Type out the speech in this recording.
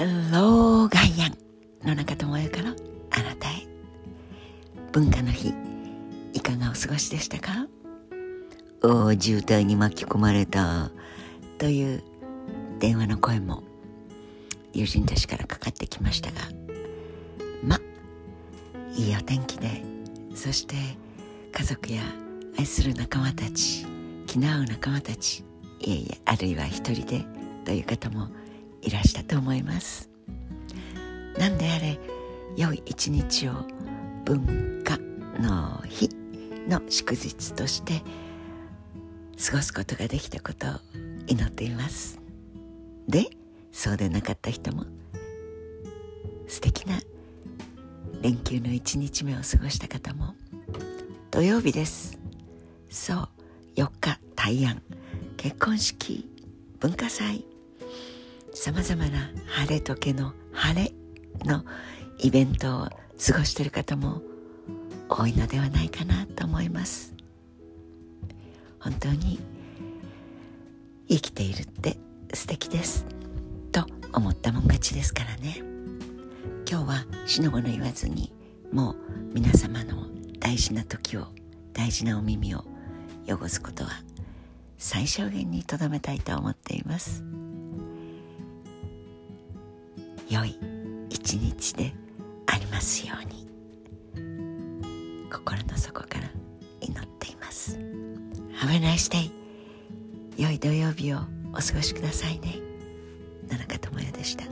Hello ガイアン野中智代からあなたへ。文化の日いかがお過ごしでしたか？お渋滞に巻き込まれたという電話の声も友人たちからかかってきましたがまいいお天気でそして家族や愛する仲間たち気の合う仲間たちいえいえあるいは一人でという方もいらしたと思います。何であれ良い一日を文化の日の祝日として過ごすことができたことを祈っています。でそうでなかった人も素敵な連休の1日目を過ごした方も土曜日です。そう4日大安結婚式文化祭さまざまな晴れとけの晴れのイベントを過ごしている方も多いのではないかなと思います。本当に生きているって素敵ですと思ったもん勝ちですからね。今日は死の子の言わずにもう皆様の大事な時を大事なお耳を汚すことは最小限にとどめたいと思っています。良い一日でありますように。心の底から祈っています。Have a nice day. 良い土曜日をお過ごしくださいね。野中智也でした。